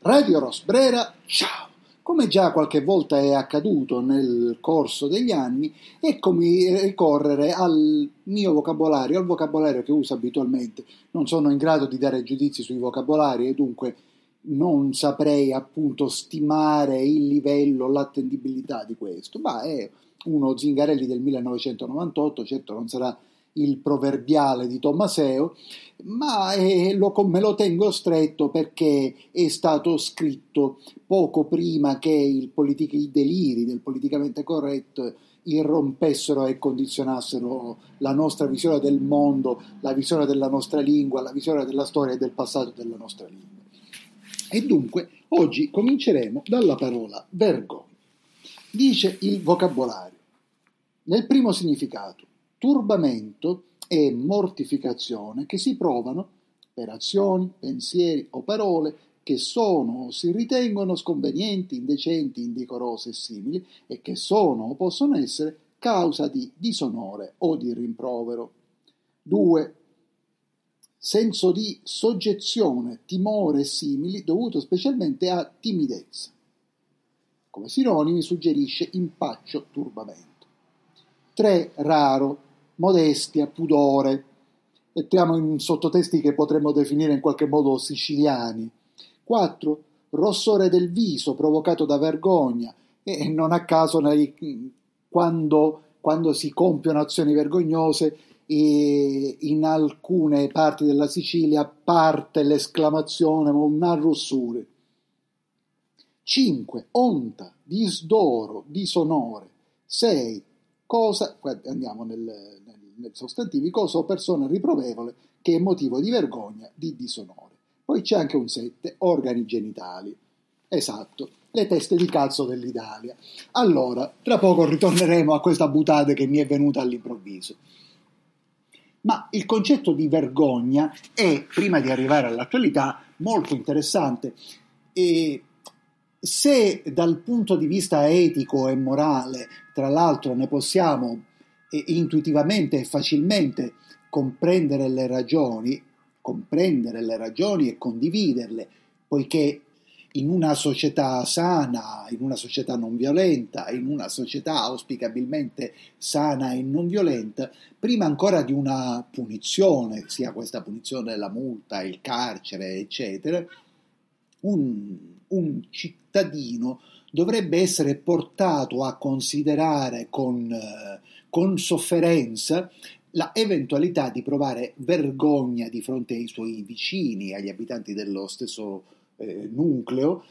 Radio Rosbrera, ciao! Come già qualche volta è accaduto nel corso degli anni, eccomi ricorrere al mio vocabolario, al vocabolario che uso abitualmente. Non sono in grado di dare giudizi sui vocabolari e dunque non saprei appunto stimare il livello, l'attendibilità di questo, ma è uno Zingarelli del 1998, certo non sarà il proverbiale di Tommaseo, ma è, lo, me lo tengo stretto perché è stato scritto poco prima che il politic- i deliri del politicamente corretto irrompessero e condizionassero la nostra visione del mondo, la visione della nostra lingua, la visione della storia e del passato della nostra lingua. E dunque oggi cominceremo dalla parola vergogna. Dice il vocabolario. Nel primo significato, turbamento e mortificazione che si provano per azioni, pensieri o parole che sono o si ritengono sconvenienti, indecenti, indecorose e simili e che sono o possono essere causa di disonore o di rimprovero. 2. Senso di soggezione, timore e simili dovuto specialmente a timidezza. Come sinonimi suggerisce impaccio, turbamento. 3. Raro, modestia, pudore. Mettiamo in sottotesti che potremmo definire in qualche modo siciliani. 4. Rossore del viso provocato da vergogna. E non a caso quando, quando si compiono azioni vergognose in alcune parti della Sicilia parte l'esclamazione un arrossure. 5. Onta, disdoro, disonore. 6 cosa, andiamo nel, nel, nel sostantivi, cosa o persona riprovevole che è motivo di vergogna, di disonore. Poi c'è anche un 7, organi genitali. Esatto, le teste di cazzo dell'Italia. Allora, tra poco ritorneremo a questa butade che mi è venuta all'improvviso. Ma il concetto di vergogna è, prima di arrivare all'attualità, molto interessante e se dal punto di vista etico e morale, tra l'altro, ne possiamo eh, intuitivamente e facilmente comprendere le ragioni, comprendere le ragioni e condividerle, poiché in una società sana, in una società non violenta, in una società auspicabilmente sana e non violenta, prima ancora di una punizione, sia questa punizione la multa, il carcere, eccetera, un, un cittadino dovrebbe essere portato a considerare con, eh, con sofferenza la eventualità di provare vergogna di fronte ai suoi vicini, agli abitanti dello stesso eh, nucleo,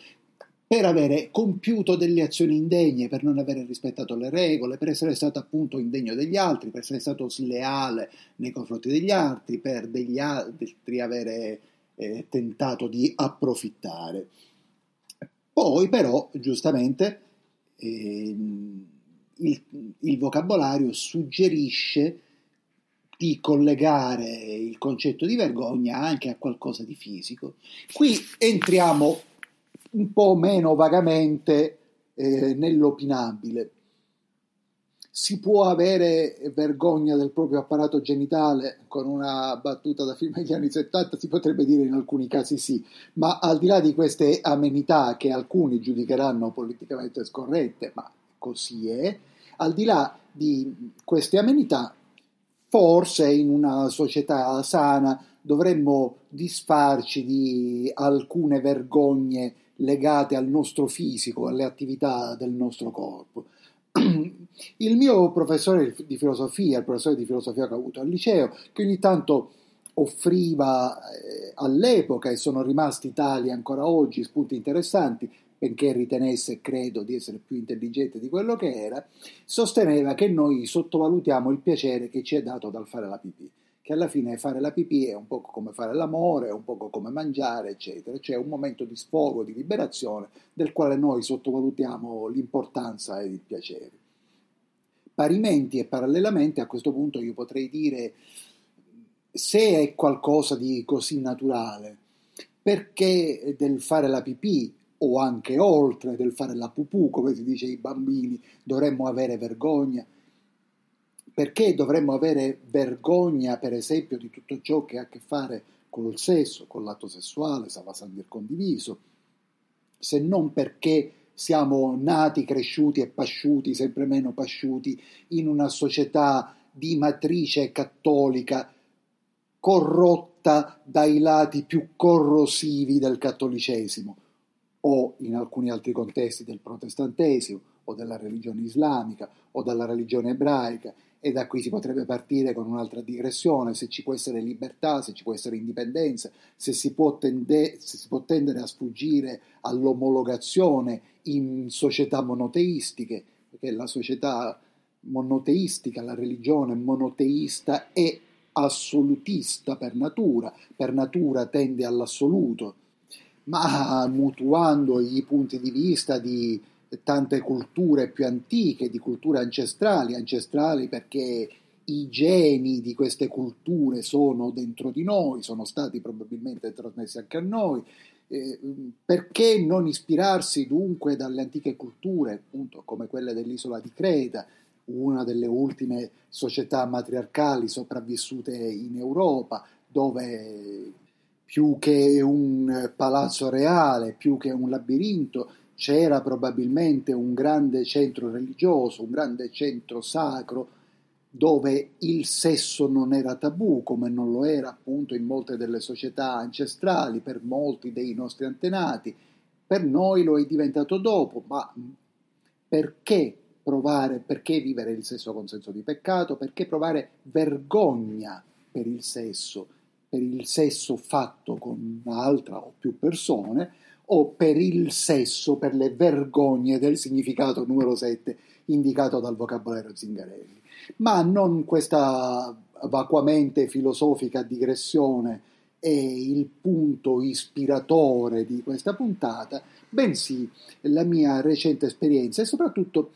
per avere compiuto delle azioni indegne, per non aver rispettato le regole, per essere stato appunto indegno degli altri, per essere stato sleale nei confronti degli altri, per degli altri avere eh, tentato di approfittare. Poi però, giustamente, eh, il, il vocabolario suggerisce di collegare il concetto di vergogna anche a qualcosa di fisico. Qui entriamo un po' meno vagamente eh, nell'opinabile si può avere vergogna del proprio apparato genitale, con una battuta da film degli anni 70 si potrebbe dire in alcuni casi sì, ma al di là di queste amenità che alcuni giudicheranno politicamente scorrette, ma così è, al di là di queste amenità, forse in una società sana dovremmo disfarci di alcune vergogne legate al nostro fisico, alle attività del nostro corpo il mio professore di filosofia, il professore di filosofia che ho avuto al liceo, che ogni tanto offriva eh, all'epoca e sono rimasti tali ancora oggi spunti interessanti, benché ritenesse, credo, di essere più intelligente di quello che era, sosteneva che noi sottovalutiamo il piacere che ci è dato dal fare la pipì che alla fine fare la pipì è un po' come fare l'amore, è un po' come mangiare, eccetera. C'è un momento di sfogo, di liberazione, del quale noi sottovalutiamo l'importanza e il piacere. Parimenti e parallelamente a questo punto io potrei dire se è qualcosa di così naturale, perché del fare la pipì o anche oltre del fare la pupù, come si dice ai bambini, dovremmo avere vergogna? Perché dovremmo avere vergogna, per esempio, di tutto ciò che ha a che fare con il sesso, con l'atto sessuale, Savasandir condiviso? se non perché siamo nati, cresciuti e pasciuti, sempre meno pasciuti, in una società di matrice cattolica corrotta dai lati più corrosivi del cattolicesimo o in alcuni altri contesti del protestantesimo o della religione islamica o della religione ebraica e da qui si potrebbe partire con un'altra digressione, se ci può essere libertà, se ci può essere indipendenza, se si può, tende, se si può tendere a sfuggire all'omologazione in società monoteistiche, perché la società monoteistica, la religione monoteista è assolutista per natura, per natura tende all'assoluto, ma mutuando i punti di vista di tante culture più antiche, di culture ancestrali, ancestrali perché i geni di queste culture sono dentro di noi, sono stati probabilmente trasmessi anche a noi. Eh, perché non ispirarsi dunque dalle antiche culture, appunto come quelle dell'isola di Creta, una delle ultime società matriarcali sopravvissute in Europa, dove più che un palazzo reale, più che un labirinto, c'era probabilmente un grande centro religioso, un grande centro sacro, dove il sesso non era tabù, come non lo era appunto in molte delle società ancestrali, per molti dei nostri antenati. Per noi lo è diventato dopo, ma perché provare, perché vivere il sesso con senso di peccato? Perché provare vergogna per il sesso, per il sesso fatto con un'altra o più persone? O per il sesso, per le vergogne del significato numero 7 indicato dal vocabolario Zingarelli. Ma non questa vacuamente filosofica digressione è il punto ispiratore di questa puntata, bensì la mia recente esperienza e soprattutto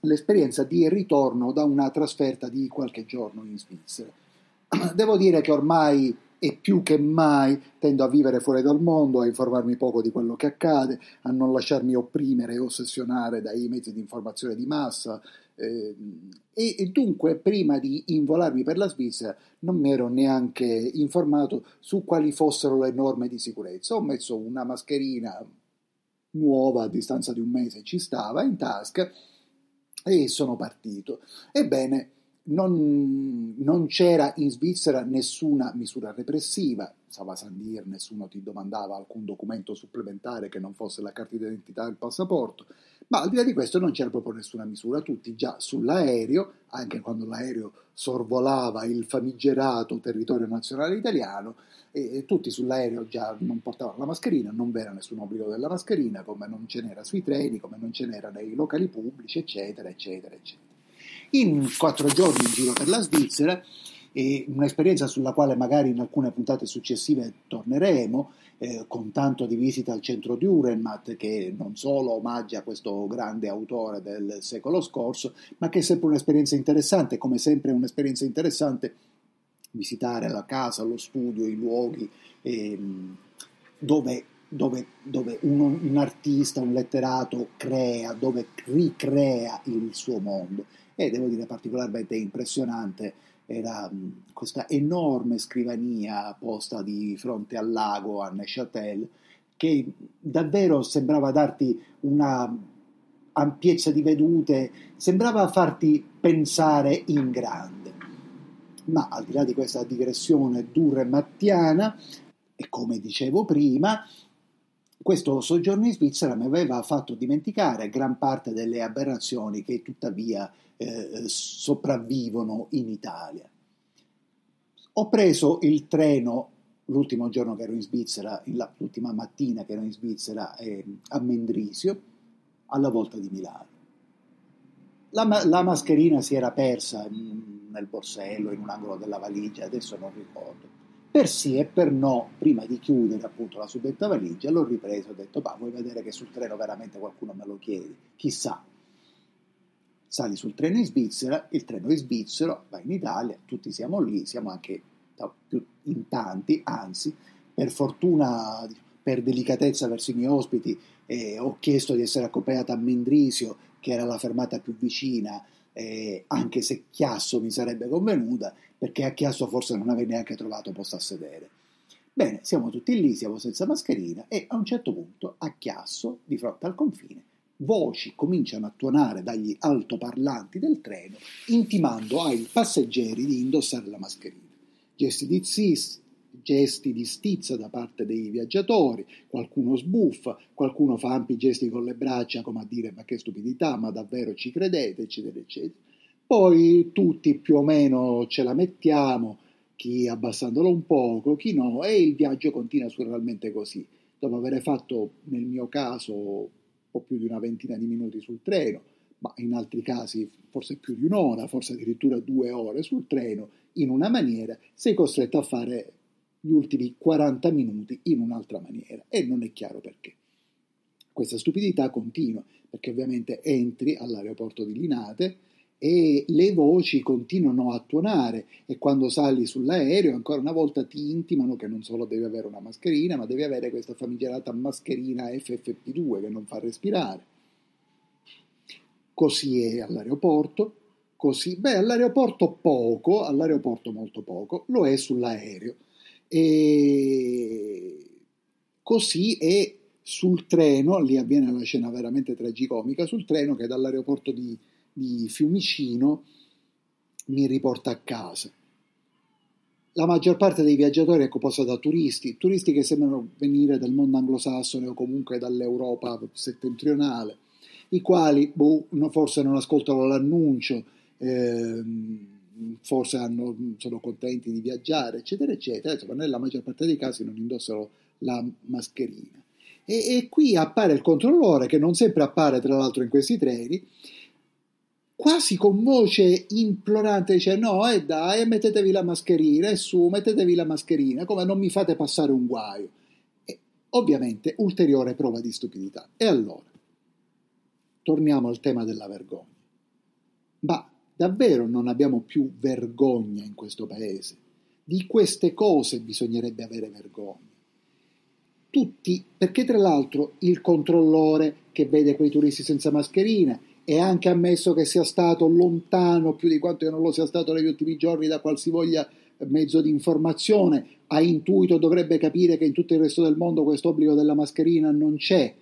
l'esperienza di ritorno da una trasferta di qualche giorno in Svizzera. Devo dire che ormai e più che mai tendo a vivere fuori dal mondo, a informarmi poco di quello che accade, a non lasciarmi opprimere e ossessionare dai mezzi di informazione di massa. Eh, e, e, dunque, prima di involarmi per la Svizzera, non mi ero neanche informato su quali fossero le norme di sicurezza. Ho messo una mascherina nuova a distanza di un mese, ci stava in tasca e sono partito. Ebbene, non, non, c'era in Svizzera nessuna misura repressiva, Sava Sandir, nessuno ti domandava alcun documento supplementare che non fosse la carta d'identità e il passaporto, ma al di là di questo non c'era proprio nessuna misura, tutti già sull'aereo, anche quando l'aereo sorvolava il famigerato territorio nazionale italiano, e, tutti sull'aereo già non portavano la mascherina, non era nessun obbligo della mascherina, come non ce n'era sui treni, come non ce n'era nei locali pubblici, eccetera, eccetera, eccetera in quattro giorni in giro per la Svizzera, e un'esperienza sulla quale magari in alcune puntate successive torneremo, eh, con tanto di visita al centro di Urenmat che non solo omaggia questo grande autore del secolo scorso, ma che è sempre un'esperienza interessante, come sempre è un'esperienza interessante visitare la casa, lo studio, i luoghi eh, dove, dove, dove un, un artista, un letterato crea, dove ricrea il suo mondo e devo dire particolarmente impressionante era questa enorme scrivania posta di fronte al lago a Neuchâtel che davvero sembrava darti una ampiezza di vedute, sembrava farti pensare in grande. Ma al di là di questa digressione dura e mattiana, e come dicevo prima, questo soggiorno in Svizzera mi aveva fatto dimenticare gran parte delle aberrazioni che tuttavia eh, sopravvivono in Italia. Ho preso il treno l'ultimo giorno che ero in Svizzera, l'ultima mattina che ero in Svizzera eh, a Mendrisio, alla volta di Milano. La, la, mascherina si era persa nel borsello, in un angolo della valigia, adesso non ricordo. Per sì e per no, prima di chiudere appunto la suddetta valigia, l'ho ripreso e ho detto, ma vuoi vedere che sul treno veramente qualcuno me lo chiede? Chissà. Sali sul treno in Svizzera, il treno è svizzero, va in Italia, tutti siamo lì, siamo anche in tanti, anzi, per fortuna, per delicatezza verso i miei ospiti, eh, ho chiesto di essere accompagnata a Mendrisio, che era la fermata più vicina, eh, anche se Chiasso mi sarebbe convenuta, perché a Chiasso forse non avrei neanche trovato posto a sedere. Bene, siamo tutti lì, siamo senza mascherina e a un certo punto a Chiasso, di fronte al confine, voci cominciano a tuonare dagli altoparlanti del treno intimando ai passeggeri di indossare la mascherina. Gesti di, sis, gesti di stizza da parte dei viaggiatori, qualcuno sbuffa, qualcuno fa ampi gesti con le braccia come a dire ma che stupidità, ma davvero ci credete, eccetera, eccetera. Poi tutti più o meno ce la mettiamo, chi abbassandolo un poco, chi no, e il viaggio continua naturalmente così. Dopo aver fatto, nel mio caso, un po' più di una ventina di minuti sul treno, ma in altri casi forse più di un'ora, forse addirittura due ore sul treno, in una maniera, sei costretto a fare gli ultimi 40 minuti in un'altra maniera e non è chiaro perché. Questa stupidità continua perché ovviamente entri all'aeroporto di Linate e le voci continuano a tuonare e quando sali sull'aereo ancora una volta ti intimano che non solo devi avere una mascherina ma devi avere questa famigerata mascherina FFP2 che non fa respirare. Così è all'aeroporto, così, beh all'aeroporto poco, all'aeroporto molto poco, lo è sull'aereo e così è sul treno, lì avviene la scena veramente tragicomica, sul treno che dall'aeroporto di, di Fiumicino mi riporta a casa. La maggior parte dei viaggiatori è composta da turisti, turisti che sembrano venire dal mondo anglosassone o comunque dall'Europa settentrionale, i quali boh, forse non ascoltano l'annuncio, ehm, forse hanno, sono contenti di viaggiare, eccetera, eccetera, insomma, nella maggior parte dei casi non indossano la mascherina. E, e qui appare il controllore, che non sempre appare tra l'altro in questi treni, quasi con voce implorante dice no e eh dai mettetevi la mascherina e su mettetevi la mascherina come non mi fate passare un guaio. E, ovviamente ulteriore prova di stupidità. E allora torniamo al tema della vergogna. Ma Davvero non abbiamo più vergogna in questo paese. Di queste cose bisognerebbe avere vergogna. Tutti, perché tra l'altro il controllore che vede quei turisti senza mascherina è anche ammesso che sia stato lontano più di quanto io non lo sia stato negli ultimi giorni da qualsivoglia mezzo di informazione, ha intuito, dovrebbe capire che in tutto il resto del mondo questo obbligo della mascherina non c'è.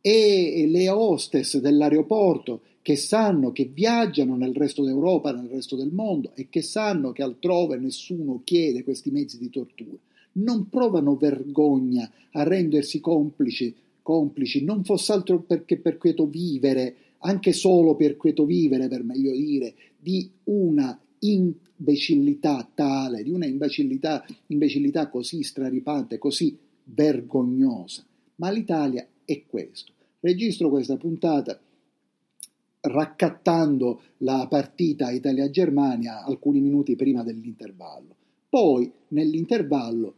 E le hostess dell'aeroporto che sanno che viaggiano nel resto d'Europa, nel resto del mondo e che sanno che altrove nessuno chiede questi mezzi di tortura, non provano vergogna a rendersi complici, complici non fosse altro perché per quieto vivere, anche solo per quieto vivere, per meglio dire, di una imbecillità tale, di una imbecillità, imbecillità così straripante, così vergognosa. Ma l'Italia è questo. Registro questa puntata raccattando la partita Italia-Germania alcuni minuti prima dell'intervallo. Poi, nell'intervallo,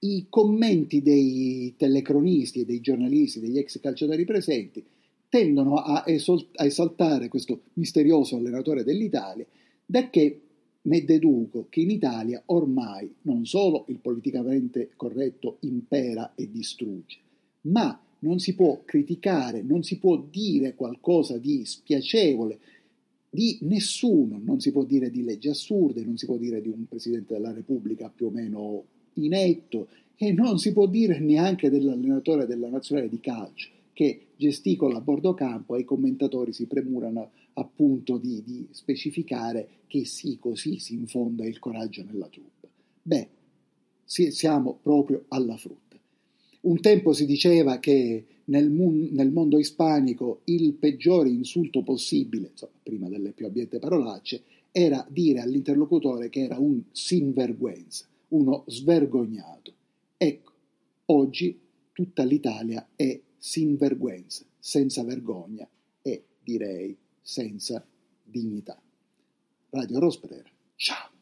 i commenti dei telecronisti e dei giornalisti, degli ex calciatori presenti, tendono a, esaltare questo misterioso allenatore dell'Italia, da che ne deduco che in Italia ormai non solo il politicamente corretto impera e distrugge, ma non si può criticare, non si può dire qualcosa di spiacevole di nessuno, non si può dire di leggi assurde, non si può dire di un Presidente della Repubblica più o meno inetto e non si può dire neanche dell'allenatore della nazionale di calcio che gesticola a bordo campo e i commentatori si premurano appunto di, di specificare che sì, così si infonda il coraggio nella truppa. Beh, siamo proprio alla frutta. Un tempo si diceva che nel, nel mondo ispanico il peggiore insulto possibile, insomma, prima delle più abbiette parolacce, era dire all'interlocutore che era un sinvergüenza, uno svergognato. Ecco, oggi tutta l'Italia è sinvergüenza, senza vergogna e direi senza dignità. Radio Rosbrera, ciao!